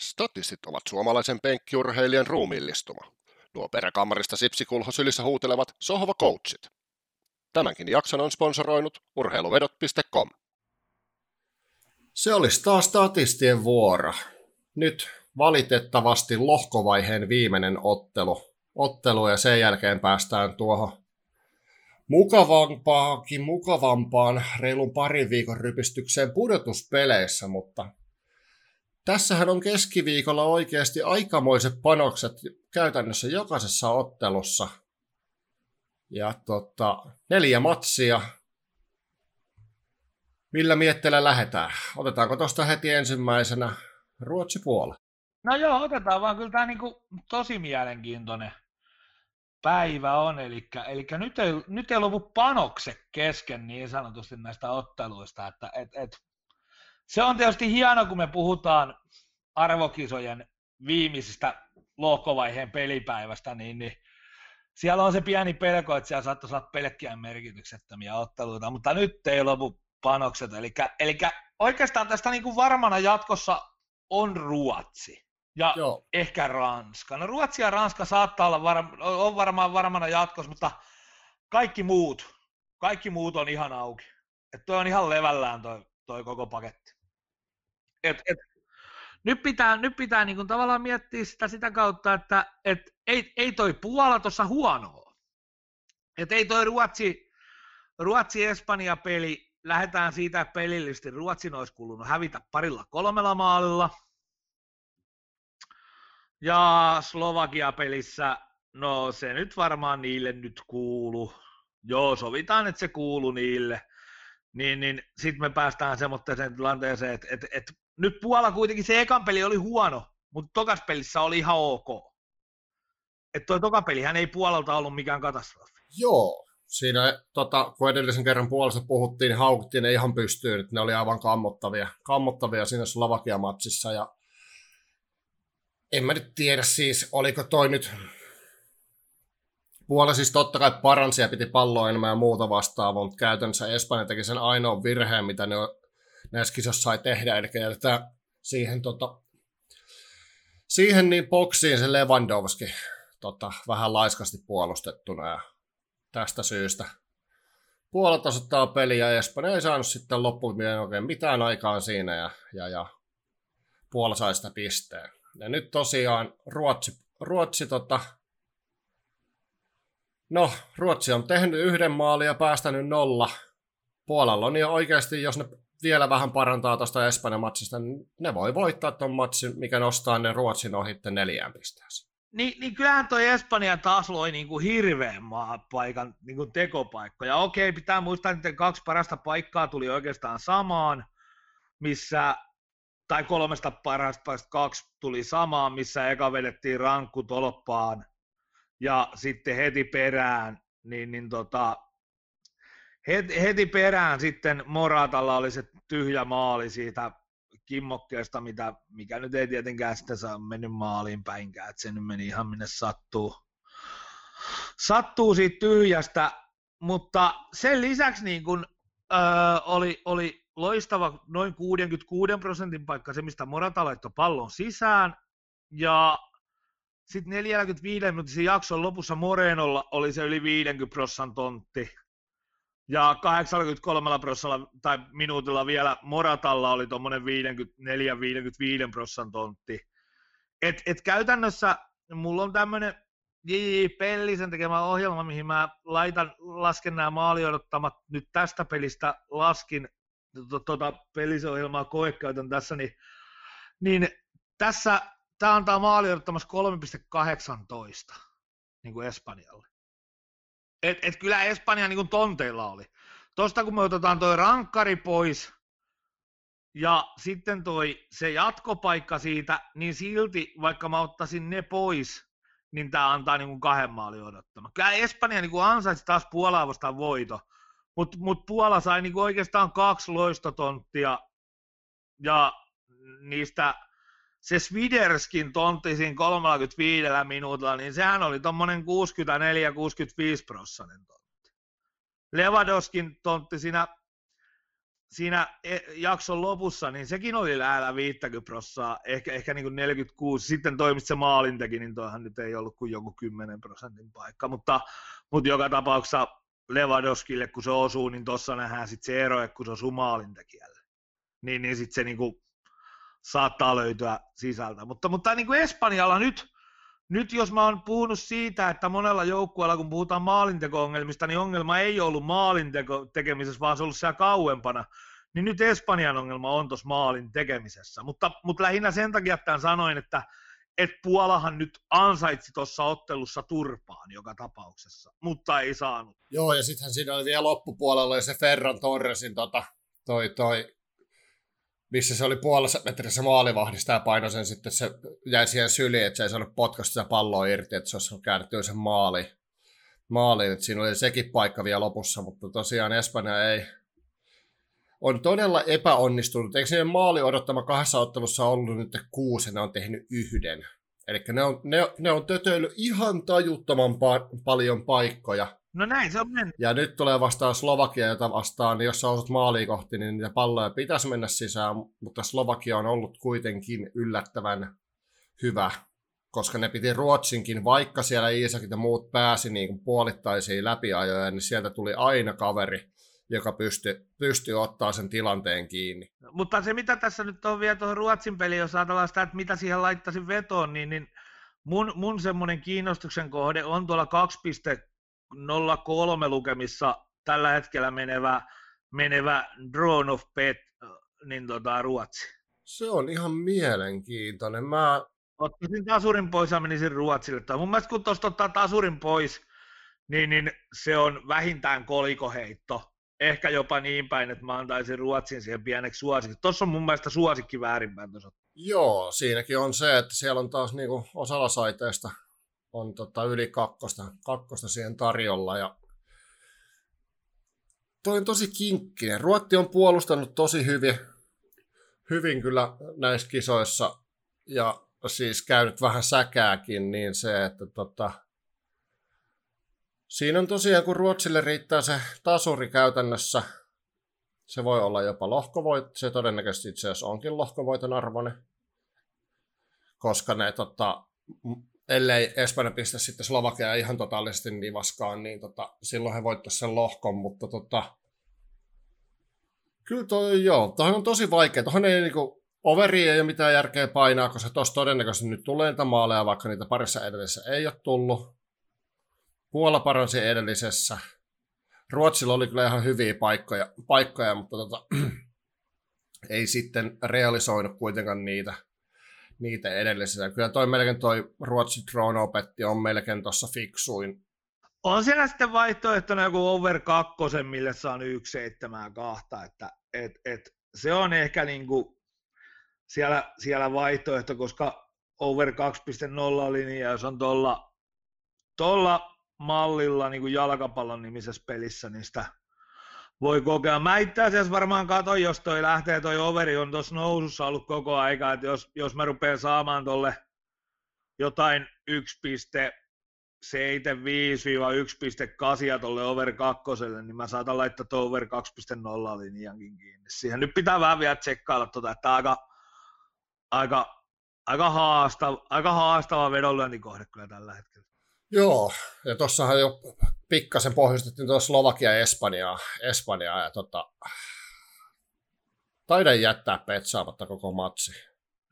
Statistit ovat suomalaisen penkkiurheilijan ruumiillistuma. Nuo peräkammarista sipsikulho sylissä huutelevat sohva coachit. Tämänkin jakson on sponsoroinut urheiluvedot.com. Se olisi taas statistien vuoro. Nyt valitettavasti lohkovaiheen viimeinen ottelu. ottelu ja sen jälkeen päästään tuohon mukavampaakin, mukavampaan reilun parin viikon rypistykseen pudotuspeleissä, mutta tässähän on keskiviikolla oikeasti aikamoiset panokset käytännössä jokaisessa ottelussa. Ja tota, neljä matsia. Millä mietteellä lähdetään? Otetaanko tuosta heti ensimmäisenä Ruotsi puolella? No joo, otetaan vaan. Kyllä tämä niinku tosi mielenkiintoinen päivä on. Eli, eli nyt, ei, nyt ei lopu panokse kesken niin sanotusti näistä otteluista. Että, et, et, se on tietysti hieno, kun me puhutaan arvokisojen viimeisistä lohkovaiheen pelipäivästä, niin, niin siellä on se pieni pelko, että siellä saattaisi olla pelkkiä merkityksettömiä otteluita, mutta nyt ei lopu panokset. Eli, eli oikeastaan tästä niin kuin varmana jatkossa on Ruotsi ja Joo. ehkä Ranska. No Ruotsi ja Ranska saattaa olla var, on varmaan varmana jatkossa, mutta kaikki muut, kaikki muut on ihan auki. Että toi on ihan levällään toi, toi koko paketti. Et, et, nyt pitää, nyt pitää niin kuin tavallaan miettiä sitä sitä kautta, että et ei, ei toi Puola tuossa huonoa. Et ei toi Ruotsi, Ruotsi-Espanja-peli, lähdetään siitä, että pelillisesti Ruotsin olisi kuulunut hävitä parilla kolmella maalilla. Ja Slovakia-pelissä, no se nyt varmaan niille nyt kuulu. Joo, sovitaan, että se kuulu niille. Niin, niin sitten me päästään semmoiseen tilanteeseen, että, että, että nyt Puola kuitenkin se ekan peli oli huono, mutta tokas pelissä oli ihan ok. Että toi toka pelihän ei Puolalta ollut mikään katastrofi. Joo, siinä tota, kun edellisen kerran puolesta puhuttiin, niin haukuttiin ne ihan pystyyn, että ne oli aivan kammottavia, kammottavia siinä Slovakia-matsissa. Ja en mä nyt tiedä siis, oliko toi nyt Puola siis totta kai paransi ja piti palloa enemmän ja muuta vastaavaa, mutta käytännössä Espanja teki sen ainoan virheen, mitä ne näissä kisoissa sai tehdä, eli jätetään siihen, tota, siihen niin boksiin se Lewandowski tota, vähän laiskasti puolustettuna ja tästä syystä puolet osoittaa peliä ja Espanja ei saanut sitten loppuun oikein mitään aikaan siinä ja, ja, ja Puola sai sitä pisteen. Ja nyt tosiaan Ruotsi, Ruotsi tota, no Ruotsi on tehnyt yhden maalin ja päästänyt nolla. Puolalla on jo oikeasti, jos ne vielä vähän parantaa tuosta Espanjan matsista, niin ne voi voittaa tuon matsin, mikä nostaa ne Ruotsin ohitte neljään pisteeseen. Niin, niin kyllähän toi Espanja taas loi niin kuin hirveän maapaikan niin kuin tekopaikkoja. Okei, pitää muistaa, että kaksi parasta paikkaa tuli oikeastaan samaan, missä, tai kolmesta parasta paikasta kaksi tuli samaan, missä eka vedettiin rankku tolppaan, ja sitten heti perään, niin, niin tota, heti, heti perään sitten Moratalla oli se tyhjä maali siitä kimmokkeesta, mitä, mikä nyt ei tietenkään sitä saa mennyt maaliin päinkään, että se nyt meni ihan minne sattuu. Sattuu siitä tyhjästä, mutta sen lisäksi niin kun, öö, oli, oli loistava noin 66 prosentin paikka se, mistä Morata laittoi pallon sisään, ja sitten 45 minuutin jakson lopussa Morenolla oli se yli 50 prosentin tontti, ja 83 prosentilla tai minuutilla vielä Moratalla oli tuommoinen 54-55 prosentin tontti. Et, et käytännössä mulla on tämmöinen J.J. Pellisen tekemä ohjelma, mihin mä laitan, lasken nämä maaliodottamat nyt tästä pelistä, laskin tuota Pellisen ohjelmaa koekäytön tässä, niin, niin tässä tämä antaa maaliodottamassa 3,18 niin kuin Espanjalle. Et, et kyllä Espanja niin kuin tonteilla oli. Tuosta kun me otetaan toi rankkari pois ja sitten toi se jatkopaikka siitä, niin silti vaikka mä ottaisin ne pois, niin tämä antaa niin kuin kahden maalin odottama. Kyllä Espanja niin kuin ansaitsi taas Puolaa vastaan voito, mutta mut Puola sai niin kuin oikeastaan kaksi loistotonttia ja niistä se Swiderskin tontti siinä 35 minuutilla, niin sehän oli tuommoinen 64-65 prosentin tontti. Levadoskin tontti siinä siinä e, jakson lopussa, niin sekin oli lähellä 50 prossaa, ehkä, ehkä niin kuin 46. Sitten toimit se maalin teki, niin toihan nyt ei ollut kuin joku 10 prosentin paikka, mutta, mutta joka tapauksessa Lewandowskille, kun se osuu, niin tuossa nähdään sitten se ero, kun se osuu maalintekijälle. Niin, niin sitten se kuin saattaa löytyä sisältä. Mutta, mutta niin kuin Espanjalla nyt, nyt jos mä oon puhunut siitä, että monella joukkueella, kun puhutaan maalinteko-ongelmista, niin ongelma ei ollut maalinteko tekemisessä, vaan se on ollut siellä kauempana, niin nyt Espanjan ongelma on tuossa maalin tekemisessä. Mutta, mutta lähinnä sen takia että sanoin, että et Puolahan nyt ansaitsi tuossa ottelussa turpaan joka tapauksessa, mutta ei saanut. Joo, ja sittenhän siinä oli vielä loppupuolella se Ferran Torresin tota, toi, toi missä se oli puolessa metrissä maalivahdista ja painoi sen sitten, se jäi siihen syliin, että se ei saanut potkasta sitä palloa irti, että se olisi käännetty sen maali, maaliin. Että siinä oli sekin paikka vielä lopussa, mutta tosiaan Espanja ei, on todella epäonnistunut. Eikö se maali odottama kahdessa ottelussa ollut nyt kuusi, ne on tehnyt yhden. Eli ne on, ne, ne on tötöillyt ihan tajuttoman pa- paljon paikkoja. No näin se on mennyt. Ja nyt tulee vastaan Slovakia, jota vastaan, niin jos sä osut maaliin kohti, niin niitä palloja pitäisi mennä sisään, mutta Slovakia on ollut kuitenkin yllättävän hyvä, koska ne piti Ruotsinkin, vaikka siellä Iisakit ja muut pääsi niin kuin puolittaisiin läpiajoja, niin sieltä tuli aina kaveri, joka pystyi, pystyi ottaa sen tilanteen kiinni. Mutta se, mitä tässä nyt on vielä tuohon Ruotsin peliin, jos ajatellaan sitä, että mitä siihen laittaisin vetoon, niin, niin mun, mun semmoinen kiinnostuksen kohde on tuolla 0,3 lukemissa tällä hetkellä menevä, menevä Drone of Pet, niin tota, Ruotsi. Se on ihan mielenkiintoinen. Mä... Ottaisin tasurin pois ja menisin Ruotsille. Tai mun mielestä kun tuosta ottaa tasurin pois, niin, niin se on vähintään kolikoheitto. Ehkä jopa niin päin, että mä antaisin Ruotsin siihen pieneksi suosikki. Tuossa on mun mielestä suosikki väärinpäin tuossa. Joo, siinäkin on se, että siellä on taas niinku osalla saiteista on tota yli kakkosta, kakkosta siihen tarjolla. Ja toi on tosi kinkkinen. Ruotti on puolustanut tosi hyvin, hyvin kyllä näissä kisoissa ja siis käynyt vähän säkääkin, niin se, että tota, siinä on tosiaan, kun Ruotsille riittää se tasuri käytännössä, se voi olla jopa lohkovoit, se todennäköisesti itse asiassa onkin lohkovoiton arvoinen, koska ne tota, ellei Espanja pistä sitten Slovakia ihan totaalisesti nivaskaan, niin tota, silloin he voittaisivat sen lohkon, mutta tota, kyllä toi, joo, tuohon on tosi vaikea. Tuohon ei niinku, overi ei ole mitään järkeä painaa, koska tuossa todennäköisesti nyt tulee niitä maaleja, vaikka niitä parissa edellisessä ei ole tullut. Puola paransi edellisessä. Ruotsilla oli kyllä ihan hyviä paikkoja, paikkoja mutta tota, ei sitten realisoinut kuitenkaan niitä niitä edellisiä. Kyllä toi melkein toi Ruotsin drone opetti on melkein tuossa fiksuin. On siellä sitten vaihtoehtona joku over kakkosen, mille saa 1,72, että et, et, se on ehkä niinku siellä, siellä vaihtoehto, koska over 2.0 linja, jos on tuolla tolla mallilla niin kuin jalkapallon nimisessä pelissä, niin sitä voi kokea. Mä itse asiassa varmaan katon, jos toi lähtee, toi overi on tuossa nousussa ollut koko aika, että jos, jos mä rupean saamaan tolle jotain 1.75-1.8 tuolle over kakkoselle, niin mä saatan laittaa tuo over 2.0 linjankin kiinni. Siihen nyt pitää vähän vielä tsekkailla tota, että aika, aika, aika, haastava, aika haastava vedonlyöntikohde kyllä tällä hetkellä. Joo, ja tuossahan jo pikkasen pohjustettiin tuossa Slovakia ja Espanjaa, Espanjaa ja tota, taidan jättää petsaamatta koko matsi.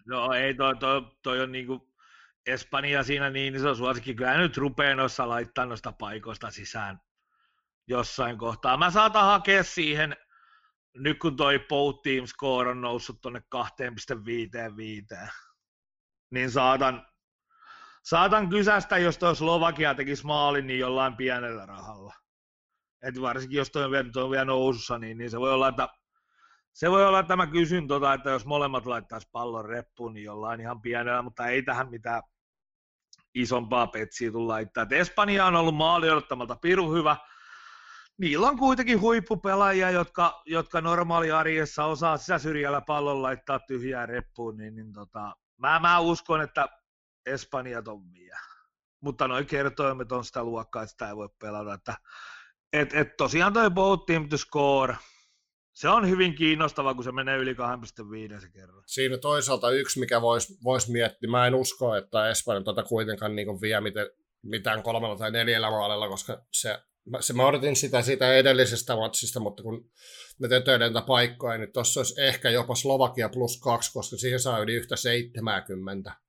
No ei, toi, toi, toi on niinku Espanja siinä niin iso suosikki. Kyllä nyt rupeaa noissa laittaa noista paikoista sisään jossain kohtaa. Mä saatan hakea siihen, nyt kun toi Both Team Score on noussut tuonne 2,55, niin saatan saatan kysästä, jos tuo Slovakia tekisi maalin, niin jollain pienellä rahalla. Et varsinkin jos toi on vielä, toi on vielä nousussa, niin, niin, se voi olla, että se voi olla, että mä kysyn tota, että jos molemmat laittaisi pallon reppuun, niin jollain ihan pienellä, mutta ei tähän mitään isompaa petsiä tulla laittaa. Et Espanja on ollut maali odottamalta piru hyvä. Niillä on kuitenkin huippupelaajia, jotka, jotka normaali arjessa osaa sisäsyrjällä pallon laittaa tyhjää reppuun, niin, niin tota, mä, mä uskon, että Espanja ton vie. Mutta noin kertoimet on sitä luokkaa, että sitä ei voi pelata. Että, et, et tosiaan toi both team to score, se on hyvin kiinnostava, kun se menee yli 2,5 se kerran. Siinä toisaalta yksi, mikä voisi vois miettiä, mä en usko, että Espanja tuota kuitenkaan niin vie miten, mitään kolmella tai neljällä maalilla, koska se, se, mä odotin sitä siitä edellisestä matsista, mutta kun ne tötöiden paikkoja, niin tuossa olisi ehkä jopa Slovakia plus kaksi, koska siihen saa yli yhtä 70.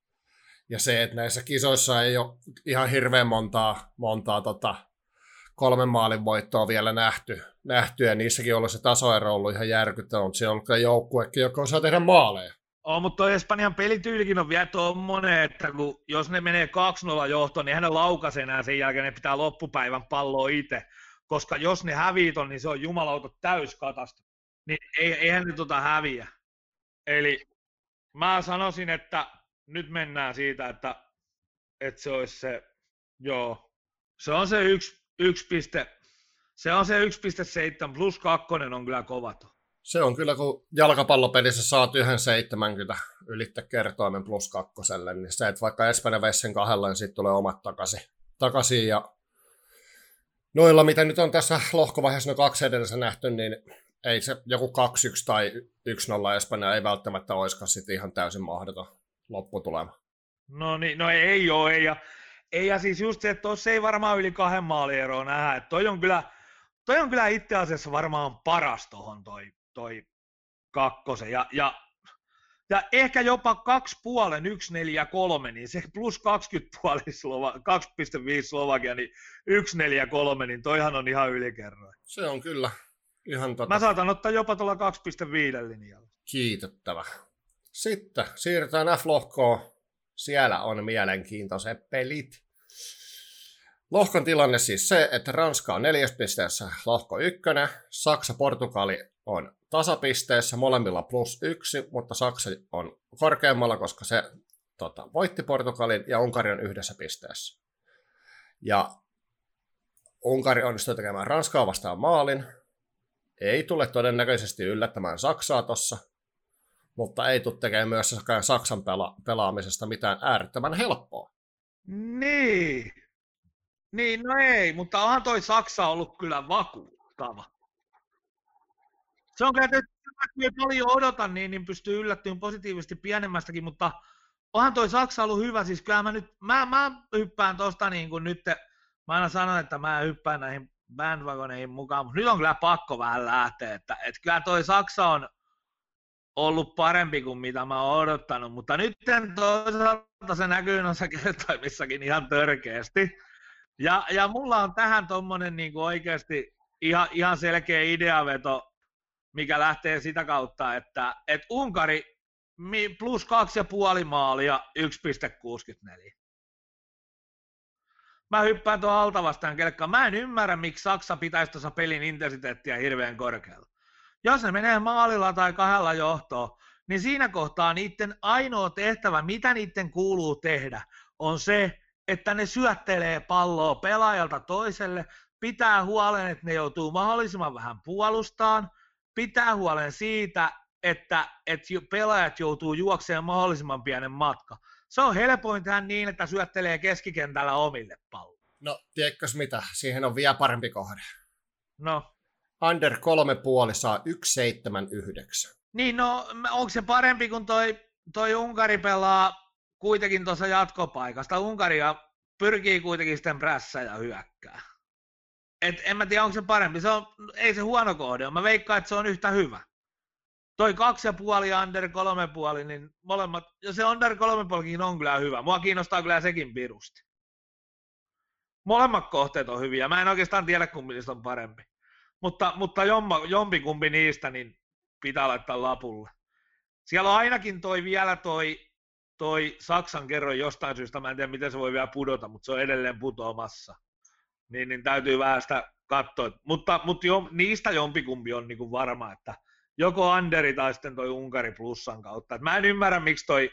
Ja se, että näissä kisoissa ei ole ihan hirveän montaa, montaa tota, kolmen maalin voittoa vielä nähty, nähty ja niissäkin ollut se tasoero ollut ihan järkyttävä, mutta se on ollut joukkuekin, joka osaa tehdä maaleja. On, mutta tuo Espanjan pelityylikin on vielä tuommoinen, että kun, jos ne menee 2-0 johtoon, niin hän laukaisee enää sen jälkeen, ne pitää loppupäivän palloa itse. Koska jos ne häviit on, niin se on jumalauta täyskatasta. Niin ei, eihän ne tota häviä. Eli mä sanoisin, että nyt mennään siitä, että, että se olisi se, joo, se on se yksi, yksi piste, se on se 1,7 plus 2 on kyllä kovat. Se on kyllä, kun jalkapallopelissä saat yhden 70 ylittä kertoimen plus kakkoselle, niin se, että vaikka Espanja veisi sen kahdella, niin sitten tulee omat takaisin. takaisin ja noilla, mitä nyt on tässä lohkovaiheessa no kaksi edellisen nähty, niin ei se joku 2-1 tai 1-0 Espanja ei välttämättä olisikaan sitten ihan täysin mahdoton lopputulema. No niin, no ei ole, ei. Ja, ei, ja siis just se, että tuossa ei varmaan yli kahden maalieroa nähdä. Että toi on kyllä, toi on kyllä itse asiassa varmaan paras tuohon toi, toi kakkosen. Ja, ja, ja ehkä jopa kaksi puolen, yksi, neljä, kolme, niin se plus 20 puoli, Slova, 2,5 Slovakia, niin yksi, neljä, kolme, niin toihan on ihan ylikerroin. Se on kyllä ihan tota... Mä saatan ottaa jopa tuolla 2,5 linjalla. Kiitettävä. Sitten siirrytään F-lohkoon. Siellä on mielenkiintoiset pelit. Lohkon tilanne siis se, että Ranska on neljäs pisteessä lohko ykkönen, Saksa, Portugali on tasapisteessä, molemmilla plus yksi, mutta Saksa on korkeammalla, koska se tota, voitti Portugalin ja Unkari on yhdessä pisteessä. Ja Unkari onnistui tekemään Ranskaa vastaan maalin. Ei tule todennäköisesti yllättämään Saksaa tossa, mutta ei tule tekemään myöskään Saksan pela- pelaamisesta mitään äärettömän helppoa. Niin. Niin, no ei, mutta onhan toi Saksa ollut kyllä vakuuttava. Se on kyllä, että ei paljon odota, niin, niin pystyy yllättymään positiivisesti pienemmästäkin, mutta onhan toi Saksa ollut hyvä. Siis kyllä mä nyt, mä, mä hyppään tosta niin kuin nyt, mä aina sanon, että mä hyppään näihin bandwagoneihin mukaan, mutta nyt on kyllä pakko vähän lähteä, että, että kyllä toi Saksa on, ollut parempi kuin mitä mä oon odottanut, mutta nyt toisaalta se näkyy noissa kertoimissakin ihan törkeästi. Ja, ja mulla on tähän tuommoinen niin oikeasti ihan, ihan selkeä ideaveto, mikä lähtee sitä kautta, että, että Unkari plus kaksi ja puoli maalia 1,64. Mä hyppään tuon alta kelkkaan. Mä en ymmärrä, miksi Saksa pitäisi tuossa pelin intensiteettiä hirveän korkealla jos ne menee maalilla tai kahdella johtoon, niin siinä kohtaa niiden ainoa tehtävä, mitä niiden kuuluu tehdä, on se, että ne syöttelee palloa pelaajalta toiselle, pitää huolen, että ne joutuu mahdollisimman vähän puolustaan, pitää huolen siitä, että, että pelaajat joutuu juokseen mahdollisimman pienen matka. Se on helpointa niin, että syöttelee keskikentällä omille palloa. No, tiedätkös mitä? Siihen on vielä parempi kohde. No. Under kolme puoli saa 1,79. Niin, no onko se parempi, kun toi, toi Unkari pelaa kuitenkin tuossa jatkopaikasta. Unkaria pyrkii kuitenkin sitten prässä ja hyökkää. Et en mä tiedä, onko se parempi. Se on, ei se huono kohde Mä veikkaan, että se on yhtä hyvä. Toi kaksi ja puoli ja under kolme puoli, niin molemmat, ja se under kolme puolikin on kyllä hyvä. Mua kiinnostaa kyllä sekin pirusti. Molemmat kohteet on hyviä. Mä en oikeastaan tiedä, kumpi on parempi. Mutta, mutta jomma, jompikumpi niistä niin pitää laittaa lapulle. Siellä on ainakin toi vielä toi, toi Saksan kerro jostain syystä, mä en tiedä miten se voi vielä pudota, mutta se on edelleen putoamassa. Niin, niin täytyy vähän sitä katsoa. Mutta, mutta jo, niistä jompikumpi on niin kuin varma, että joko Anderi tai sitten toi Unkari plussan kautta. Et mä en ymmärrä, miksi toi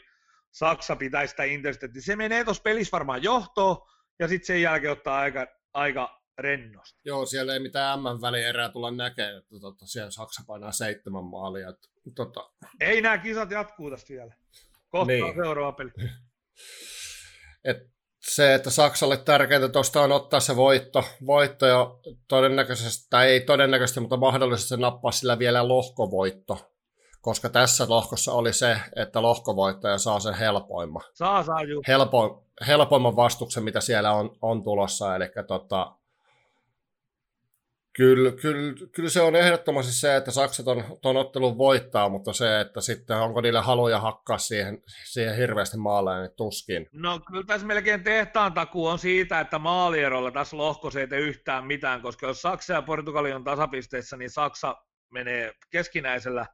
Saksa pitäisi sitä intensiteettiä. Se menee tuossa pelissä varmaan johtoon, ja sitten sen jälkeen ottaa aika, aika rennosti. Joo, siellä ei mitään M-välierää tulla näkemään, että tota, siellä Saksa painaa seitsemän maalia. Että, tota... Ei nämä kisat jatkuu tästä vielä. Kohta niin. seuraava peli. Et se, että Saksalle tärkeintä tuosta on ottaa se voitto, voitto ja todennäköisesti, tai ei todennäköisesti, mutta mahdollisesti se nappaa sillä vielä lohkovoitto, koska tässä lohkossa oli se, että lohkovoittaja saa sen helpoimman. Saa, saa, juu. Helpo, helpoimman vastuksen, mitä siellä on, on tulossa, eli tota, Kyllä, kyllä, kyllä se on ehdottomasti se, että Saksa ton, ton ottelun voittaa, mutta se, että sitten onko niillä haluja hakkaa siihen, siihen hirveästi maalle, niin tuskin. No kyllä tässä melkein tehtaan takuu on siitä, että maalierolla tässä lohkossa ei tee yhtään mitään, koska jos Saksa ja Portugali on tasapisteissä, niin Saksa menee keskinäisellä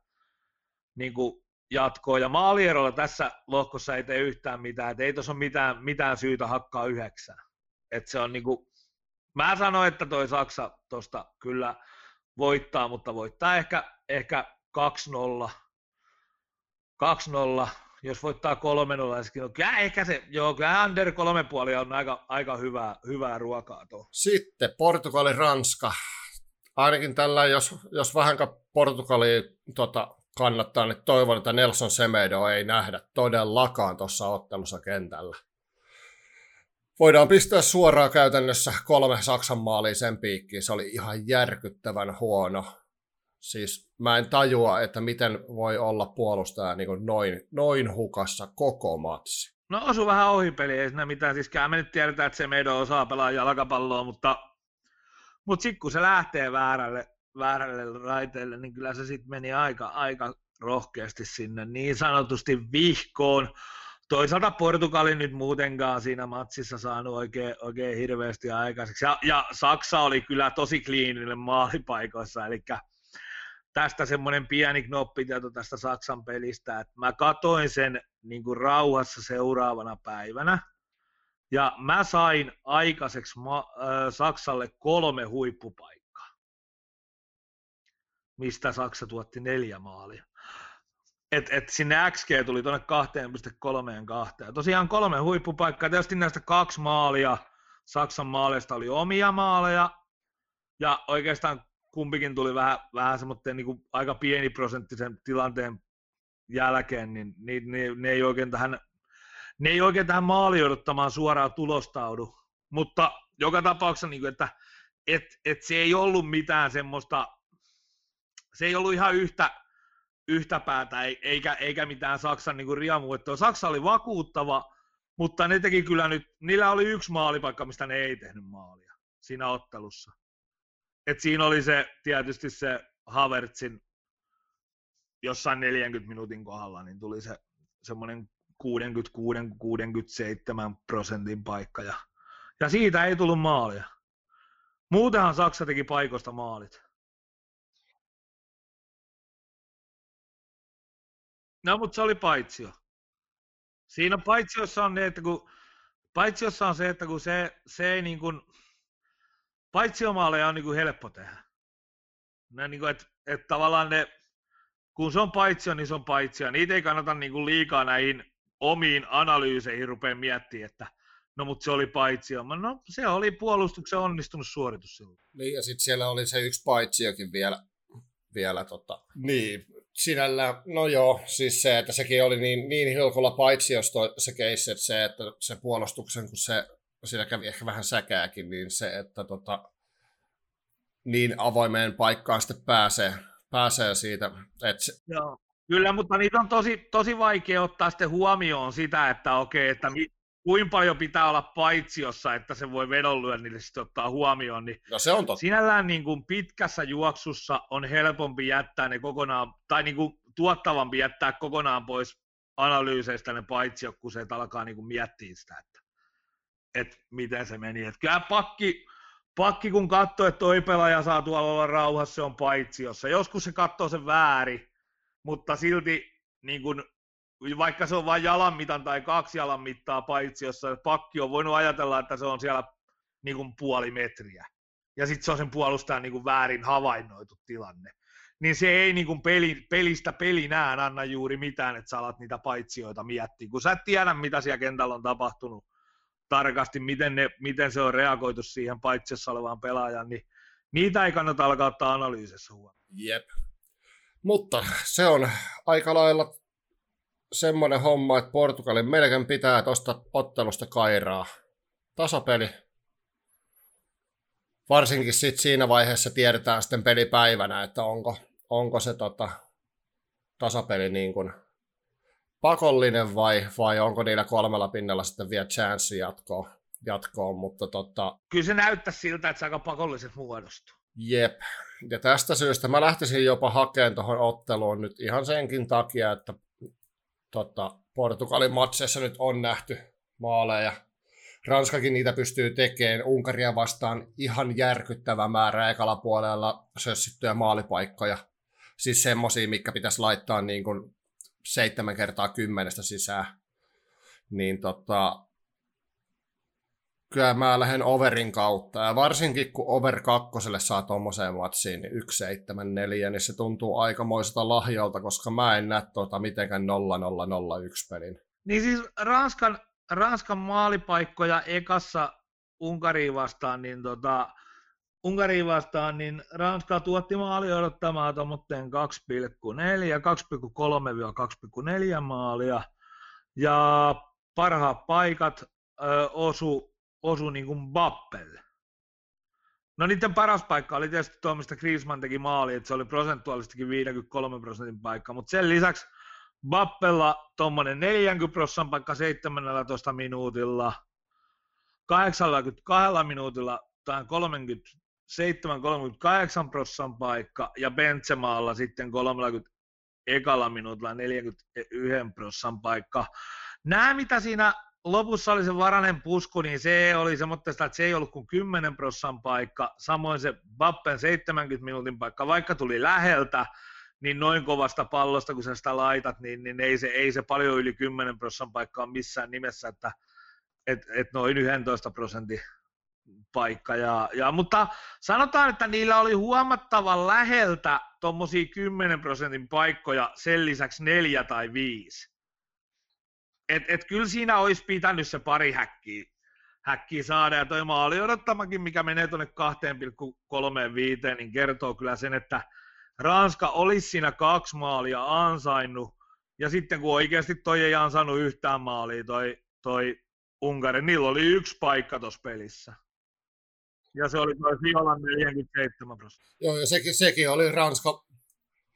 niin kuin jatkoon, ja maalierolla tässä lohkossa ei tee yhtään mitään, että ei tuossa ole mitään, mitään syytä hakkaa yhdeksän. että se on niin kuin, Mä sanoin, että toi Saksa tosta kyllä voittaa, mutta voittaa ehkä, ehkä 2-0. 2-0, jos voittaa 3-0, niin kyllä ehkä se, joo, kyllä under 3,5 on aika, aika hyvää, hyvää ruokaa tuo. Sitten Portugali, Ranska. Ainakin tällä, jos, jos vähän Portugali tota, kannattaa, niin toivon, että Nelson Semedo ei nähdä todellakaan tuossa ottelussa kentällä voidaan pistää suoraan käytännössä kolme Saksan maalia sen piikkiin. Se oli ihan järkyttävän huono. Siis mä en tajua, että miten voi olla puolustaja niin kuin noin, noin hukassa koko matsi. No osu vähän ohi peli, ei siinä mitään. Siis me nyt tiedetään, että se meidän osaa pelaa jalkapalloa, mutta, mutta sitten kun se lähtee väärälle, väärälle raiteelle, niin kyllä se sitten meni aika, aika rohkeasti sinne niin sanotusti vihkoon toisaalta Portugali nyt muutenkaan siinä matsissa saanut oikein, oikein hirveästi aikaiseksi. Ja, ja Saksa oli kyllä tosi kliinille maalipaikoissa, eli tästä semmoinen pieni knoppitieto tästä Saksan pelistä, että mä katoin sen niin kuin rauhassa seuraavana päivänä, ja mä sain aikaiseksi ma- äh, Saksalle kolme huippupaikkaa, mistä Saksa tuotti neljä maalia et sinne XG tuli tuonne 2,3 Ja tosiaan kolme huippupaikkaa, tietysti näistä kaksi maalia. Saksan maaleista oli omia maaleja, ja oikeastaan kumpikin tuli vähän, vähän semmoinen niin aika pieni prosenttisen tilanteen jälkeen, niin ne, ne, ne, ei oikein tähän, ne ei oikein tähän maali odottamaan suoraan tulostaudu. Mutta joka tapauksessa, niin kuin, että et, et se ei ollut mitään semmoista, se ei ollut ihan yhtä, yhtä päätä, eikä, eikä mitään Saksan niin riamuettoa. Saksa oli vakuuttava, mutta ne teki kyllä nyt, niillä oli yksi maalipaikka, mistä ne ei tehnyt maalia siinä ottelussa. Et siinä oli se tietysti se Havertzin jossain 40 minuutin kohdalla, niin tuli se semmoinen 66-67 prosentin paikka. Ja, ja siitä ei tullut maalia. Muutenhan Saksa teki paikoista maalit. No, mutta se oli paitsio. Siinä paitsiossa on, ne, että kun, paitsiossa on se, että kun se, se ei niin kuin, paitsiomaaleja on niin kuin helppo tehdä. Ne, niin kuin, että, että tavallaan ne, kun se on paitsio, niin se on paitsio. Niitä ei kannata niin kuin liikaa näihin omiin analyyseihin rupea miettimään, että no mutta se oli paitsio. No se oli puolustuksen onnistunut suoritus silloin. Niin ja sitten siellä oli se yksi paitsiokin vielä, vielä tota, niin, sinällä, no joo, siis se, että sekin oli niin, niin hilkulla paitsi jos toi, se keissi, että se, että se puolustuksen, kun se, siinä kävi ehkä vähän säkääkin, niin se, että tota, niin avoimeen paikkaan sitten pääsee, pääsee siitä. Että se... Joo. Kyllä, mutta niitä on tosi, tosi vaikea ottaa sitten huomioon sitä, että okei, että kuinka paljon pitää olla paitsiossa, että se voi vedonlyönnille sitten ottaa huomioon. Niin no se on totta. Sinällään niin kuin pitkässä juoksussa on helpompi jättää ne kokonaan, tai niin kuin tuottavampi jättää kokonaan pois analyyseistä ne paitsio, kun se alkaa niin kuin miettiä sitä, että, että miten se meni. Että kyllä pakki, pakki kun katsoo, että toi pelaaja saa tuolla olla rauhassa, se on paitsiossa. Joskus se katsoo sen väärin, mutta silti niin kuin vaikka se on vain jalan mitan tai kaksi jalan mittaa paitsi, jossa pakki on voinut ajatella, että se on siellä niin kuin puoli metriä. Ja sitten se on sen puolustajan niin kuin väärin havainnoitu tilanne. Niin se ei niin kuin peli, pelistä pelinään anna juuri mitään, että sä alat niitä paitsioita miettiä. Kun sä et tiedä, mitä siellä kentällä on tapahtunut tarkasti, miten, ne, miten se on reagoitu siihen paitsiossa olevaan pelaajan, niin niitä ei kannata alkaa ottaa analyysissä huomioon. Jep. Mutta se on aika lailla semmoinen homma, että Portugalin melkein pitää tuosta ottelusta kairaa. tasapeli. Varsinkin sit siinä vaiheessa tiedetään sitten pelipäivänä, että onko, onko se tota, tasapeli niin kuin pakollinen vai, vai onko niillä kolmella pinnalla sitten vielä chanssi jatkoon, jatkoon mutta tota... Kyllä se näyttää siltä, että se aika pakolliset muodostuu. Jep, ja tästä syystä mä lähtisin jopa hakemaan tuohon otteluun nyt ihan senkin takia, että tota, Portugalin matseissa nyt on nähty maaleja. Ranskakin niitä pystyy tekemään. Unkaria vastaan ihan järkyttävä määrä ekalla puolella sössittyjä maalipaikkoja. Siis semmosia, mikä pitäisi laittaa niin kuin seitsemän kertaa kymmenestä sisään. Niin tota, kyllä mä lähden overin kautta. Ja varsinkin kun over kakkoselle saa tuommoiseen matsiin, niin 174, niin se tuntuu aikamoiselta lahjalta, koska mä en näe tuota mitenkään 0001 pelin. Niin siis Ranskan, Ranskan maalipaikkoja ekassa Unkariin vastaan, niin tota, Unkariin vastaan, niin Ranska tuotti maali odottamaan tuommoitteen 2,4, 2,3-2,4 maalia. Ja parhaat paikat ö, osu osu niin kuin Bappelle. No niiden paras paikka oli tietysti tuo, mistä Griezmann teki maali, että se oli prosentuaalistikin 53 prosentin paikka, mutta sen lisäksi Bappella tuommoinen 40 prosentin paikka 17 minuutilla, 82 minuutilla tai 37-38 prosentin paikka ja Benzemaalla sitten 30 ekalla minuutilla 41 prosentin paikka. Nämä, mitä siinä lopussa oli se varanen pusku, niin se oli semmoista, että se ei ollut kuin 10 prossan paikka, samoin se Bappen 70 minuutin paikka, vaikka tuli läheltä, niin noin kovasta pallosta, kun sä sitä laitat, niin, niin ei, se, ei se paljon yli 10 prossan paikkaa missään nimessä, että et, et noin 11 prosentin paikka. Ja, ja, mutta sanotaan, että niillä oli huomattavan läheltä tuommoisia 10 prosentin paikkoja, sen lisäksi neljä tai viisi et, et kyllä siinä olisi pitänyt se pari häkkiä, häkkiä saada, ja toi maali odottamakin, mikä menee tuonne 2,35, niin kertoo kyllä sen, että Ranska olisi siinä kaksi maalia ansainnut, ja sitten kun oikeasti toi ei ansainnut yhtään maalia, toi, toi Unkari, niillä oli yksi paikka tuossa pelissä. Ja se oli toi Fiolan 47 prosenttia. Joo, ja sekin, sekin oli Ranska,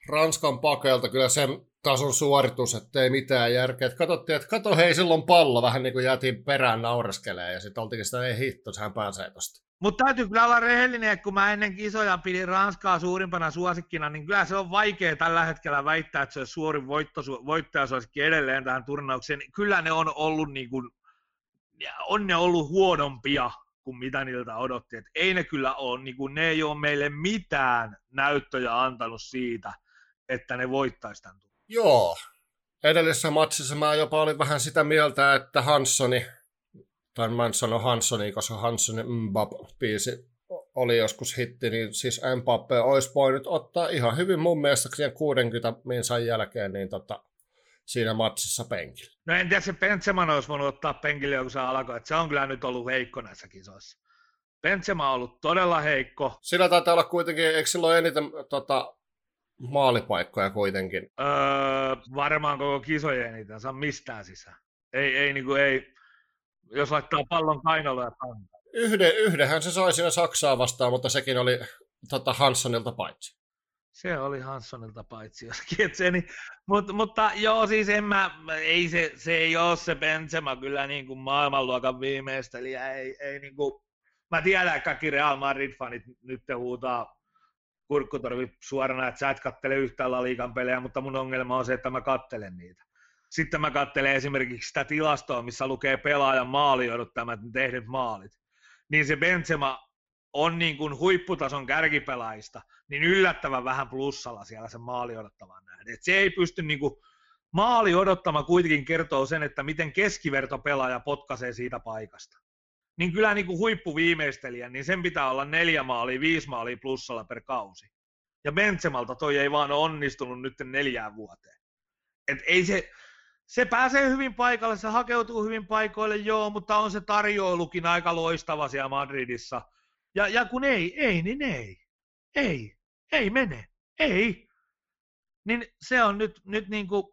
Ranskan pakelta kyllä sen tason suoritus, että ei mitään järkeä. Että katsottiin, että kato hei, silloin pallo, vähän niin kuin jäätiin perään naureskelee ja sitten oltiinkin sitä, ei hitto, sehän pääsee tosta. Mutta täytyy kyllä olla rehellinen, että kun mä ennen kisoja pidin Ranskaa suurimpana suosikkina, niin kyllä se on vaikea tällä hetkellä väittää, että se olisi suorin voitto, voittajasuosikki edelleen tähän turnaukseen. Kyllä ne on ollut, niin kuin, on ne ollut huonompia kuin mitä niiltä odotti. Et ei ne kyllä ole, niin kuin, ne ei ole meille mitään näyttöjä antanut siitä, että ne voittaisi tämän Joo. Edellisessä matsissa mä jopa olin vähän sitä mieltä, että Hanssoni, tai mä en sano Hanssoni, koska Hanssonin Mbappé-biisi oli joskus hitti, niin siis Mbappé olisi voinut ottaa ihan hyvin mun mielestä siihen 60 minsan jälkeen, niin tota, siinä matsissa penkillä. No en tiedä, se Benzema olisi voinut ottaa penkille, kun se alkoi, että se on kyllä nyt ollut heikko näissä kisoissa. Benzema on ollut todella heikko. Sillä taitaa olla kuitenkin, eikö silloin eniten tota, maalipaikkoja kuitenkin. Öö, varmaan koko kisojen eniten, saa mistään sisään. Ei, ei, niin kuin, ei, jos laittaa pallon kainaloa ja kantaa. Yhden, yhdenhän se sai siinä Saksaa vastaan, mutta sekin oli tota, Hanssonilta paitsi. Se oli Hanssonilta paitsi, joskin. Et se, niin, mutta, mutta joo, siis en mä, ei se, se ei ole se Benzema kyllä niin kuin maailmanluokan viimeistelijä. Ei, ei niin kuin, mä tiedän, että kaikki Real Madrid-fanit nyt huutaa kurkkutorvi suorana, että sä et kattele yhtään liikan pelejä, mutta mun ongelma on se, että mä kattelen niitä. Sitten mä kattelen esimerkiksi sitä tilastoa, missä lukee pelaajan maali odottamat tehdyt maalit. Niin se Benzema on niin kuin huipputason kärkipelaajista, niin yllättävän vähän plussalla siellä sen maali odottavan nähden. Et se ei pysty niin kuin, maali odottama kuitenkin kertoo sen, että miten keskivertopelaaja potkaisee siitä paikasta niin kyllä niin kuin huippuviimeistelijä, niin sen pitää olla neljä maalia, viisi maalia plussalla per kausi. Ja Benzemalta toi ei vaan onnistunut nyt neljään vuoteen. Et ei se, se pääsee hyvin paikalle, se hakeutuu hyvin paikoille, joo, mutta on se tarjoilukin aika loistava siellä Madridissa. Ja, ja kun ei, ei, niin ei. Ei, ei mene, ei. Niin se on nyt, nyt niin kuin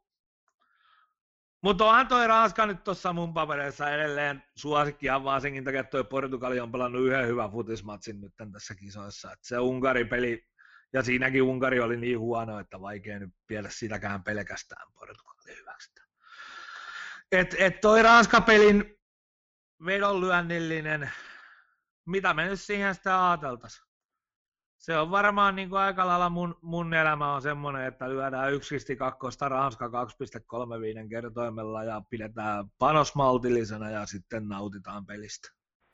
Mutta onhan toi Ranska nyt tuossa mun papereissa edelleen suosikki ihan vaan senkin takia, toi Portugali on pelannut yhden hyvän futismatsin nyt tässä kisoissa. Et se Unkari-peli, ja siinäkin Unkari oli niin huono, että vaikea nyt viedä sitäkään pelkästään Portugalin hyväksi. Et, et toi Ranska-pelin vedonlyönnillinen, mitä me nyt siihen sitä ajateltaisiin? Se on varmaan niin kuin aika lailla mun, mun elämä on semmoinen, että lyödään yksisti kakkosta Ranska 2,35 kertoimella ja pidetään panos maltillisena ja sitten nautitaan pelistä.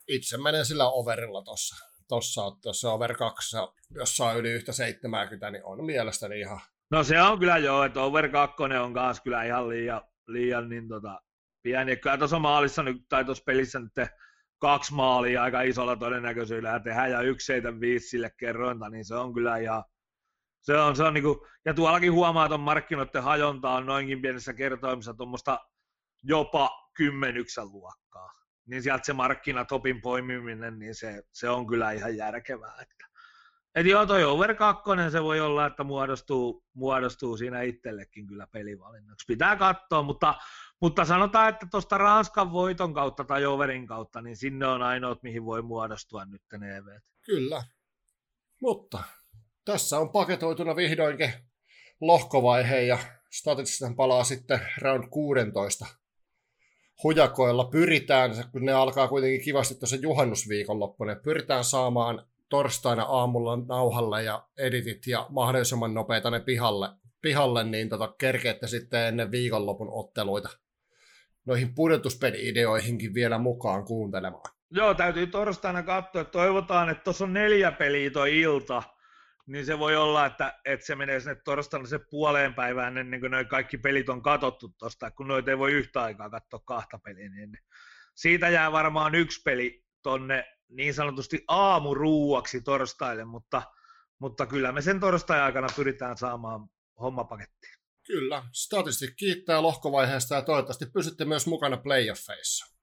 Itse menen sillä overilla tuossa. Tuossa tuossa over 2, jos saa yli yhtä 70, niin on mielestäni ihan... No se on kyllä joo, että over 2 on kanssa kyllä ihan liian, liian niin tota, pieni. Kyllä tuossa maalissa nyt, tai tuossa pelissä nyt kaksi maalia aika isolla todennäköisyydellä ja tehdään ja 175 sille kerrointa, niin se on kyllä ihan, se on, se on niinku, ja tuollakin huomaa, että markkinoiden hajonta on noinkin pienessä kertoimissa tuommoista jopa kymmenyksen luokkaa. Niin sieltä se markkinatopin poimiminen, niin se, se on kyllä ihan järkevää. Että. Et joo, toi over 2, se voi olla, että muodostuu, muodostuu siinä itsellekin kyllä pelivalinnaksi. Pitää katsoa, mutta mutta sanotaan, että tuosta Ranskan voiton kautta tai overin kautta, niin sinne on ainoat, mihin voi muodostua nyt ne EVt. Kyllä. Mutta tässä on paketoituna vihdoinkin lohkovaihe ja statistisesti palaa sitten round 16 hujakoilla. Pyritään, kun ne alkaa kuitenkin kivasti tuossa juhannusviikonloppuna, pyritään saamaan torstaina aamulla nauhalle ja editit ja mahdollisimman nopeita ne pihalle, pihalle niin tota, kerkeette sitten ennen viikonlopun otteluita noihin pudotuspeli-ideoihinkin vielä mukaan kuuntelemaan. Joo, täytyy torstaina katsoa, toivotaan, että tuossa on neljä peliä toi ilta, niin se voi olla, että, että se menee sinne torstaina se puoleen päivään ennen kuin noi kaikki pelit on katsottu tuosta, kun noita ei voi yhtä aikaa katsoa kahta peliä, niin siitä jää varmaan yksi peli tonne niin sanotusti aamuruuaksi torstaille, mutta, mutta kyllä me sen torstai aikana pyritään saamaan hommapakettiin. Kyllä, statisti kiittää lohkovaiheesta ja toivottavasti pysytte myös mukana playoffeissa.